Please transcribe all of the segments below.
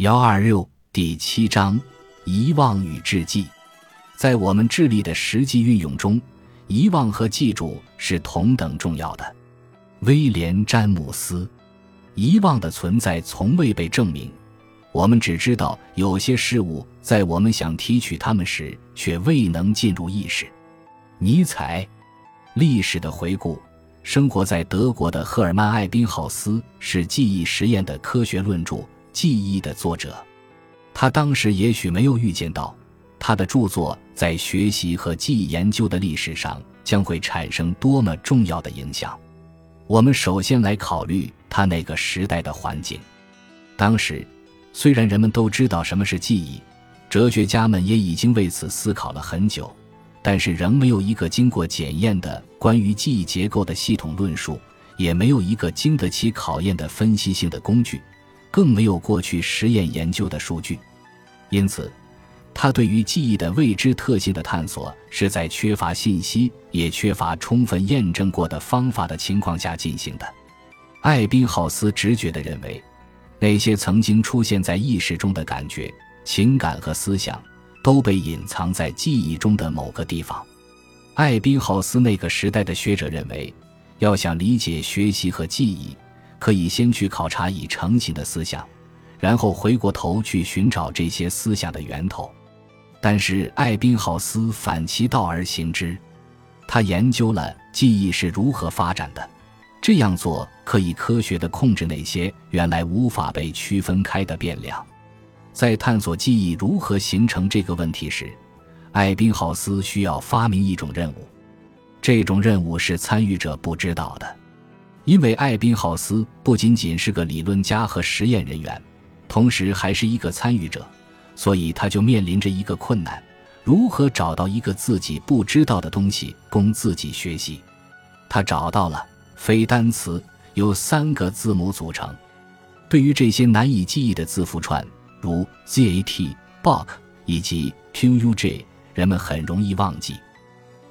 幺二六第七章遗忘与志记，在我们智力的实际运用中，遗忘和记住是同等重要的。威廉·詹姆斯，遗忘的存在从未被证明，我们只知道有些事物在我们想提取它们时却未能进入意识。尼采，历史的回顾。生活在德国的赫尔曼·艾宾浩斯是记忆实验的科学论著。记忆的作者，他当时也许没有预见到，他的著作在学习和记忆研究的历史上将会产生多么重要的影响。我们首先来考虑他那个时代的环境。当时，虽然人们都知道什么是记忆，哲学家们也已经为此思考了很久，但是仍没有一个经过检验的关于记忆结构的系统论述，也没有一个经得起考验的分析性的工具。更没有过去实验研究的数据，因此，他对于记忆的未知特性的探索是在缺乏信息也缺乏充分验证过的方法的情况下进行的。艾宾浩斯直觉地认为，那些曾经出现在意识中的感觉、情感和思想，都被隐藏在记忆中的某个地方。艾宾浩斯那个时代的学者认为，要想理解学习和记忆。可以先去考察已成型的思想，然后回过头去寻找这些思想的源头。但是艾宾浩斯反其道而行之，他研究了记忆是如何发展的。这样做可以科学地控制那些原来无法被区分开的变量。在探索记忆如何形成这个问题时，艾宾浩斯需要发明一种任务。这种任务是参与者不知道的。因为艾宾浩斯不仅仅是个理论家和实验人员，同时还是一个参与者，所以他就面临着一个困难：如何找到一个自己不知道的东西供自己学习？他找到了，非单词由三个字母组成。对于这些难以记忆的字符串，如 zat、bok 以及 quj，人们很容易忘记。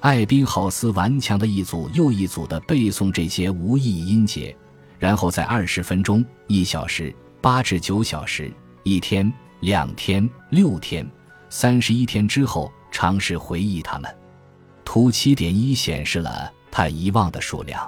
艾宾浩斯顽强的一组又一组的背诵这些无意义音节，然后在二十分钟、一小时、八至九小时、一天、两天、六天、三十一天之后尝试回忆它们。图七点一显示了他遗忘的数量。